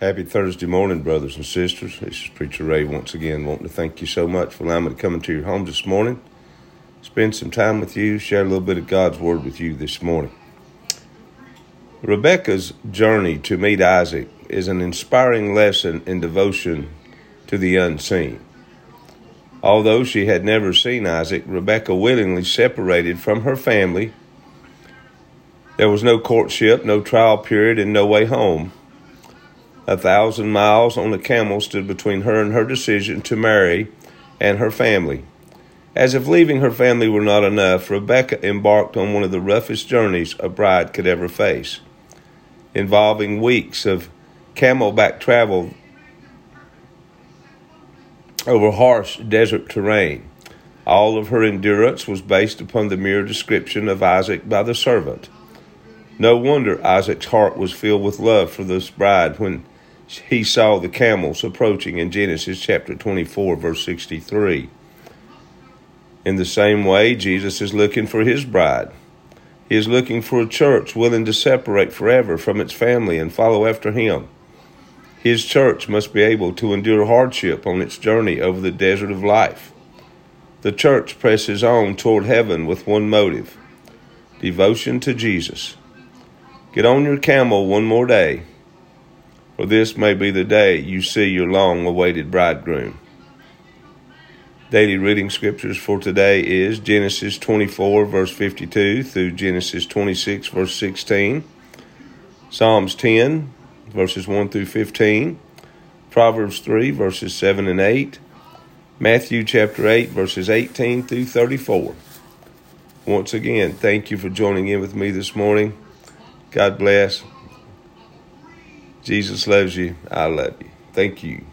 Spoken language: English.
Happy Thursday morning, brothers and sisters. This is Preacher Ray once again, wanting to thank you so much for allowing me to come into your home this morning, spend some time with you, share a little bit of God's Word with you this morning. Rebecca's journey to meet Isaac is an inspiring lesson in devotion to the unseen. Although she had never seen Isaac, Rebecca willingly separated from her family. There was no courtship, no trial period, and no way home. A thousand miles on a camel stood between her and her decision to marry and her family. As if leaving her family were not enough, Rebecca embarked on one of the roughest journeys a bride could ever face, involving weeks of camelback travel over harsh desert terrain. All of her endurance was based upon the mere description of Isaac by the servant. No wonder Isaac's heart was filled with love for this bride when he saw the camels approaching in Genesis chapter 24, verse 63. In the same way, Jesus is looking for his bride. He is looking for a church willing to separate forever from its family and follow after him. His church must be able to endure hardship on its journey over the desert of life. The church presses on toward heaven with one motive devotion to Jesus. Get on your camel one more day, for this may be the day you see your long awaited bridegroom. Daily reading scriptures for today is Genesis 24, verse 52 through Genesis 26, verse 16, Psalms 10, verses 1 through 15, Proverbs 3, verses 7 and 8, Matthew chapter 8, verses 18 through 34. Once again, thank you for joining in with me this morning. God bless. Jesus loves you. I love you. Thank you.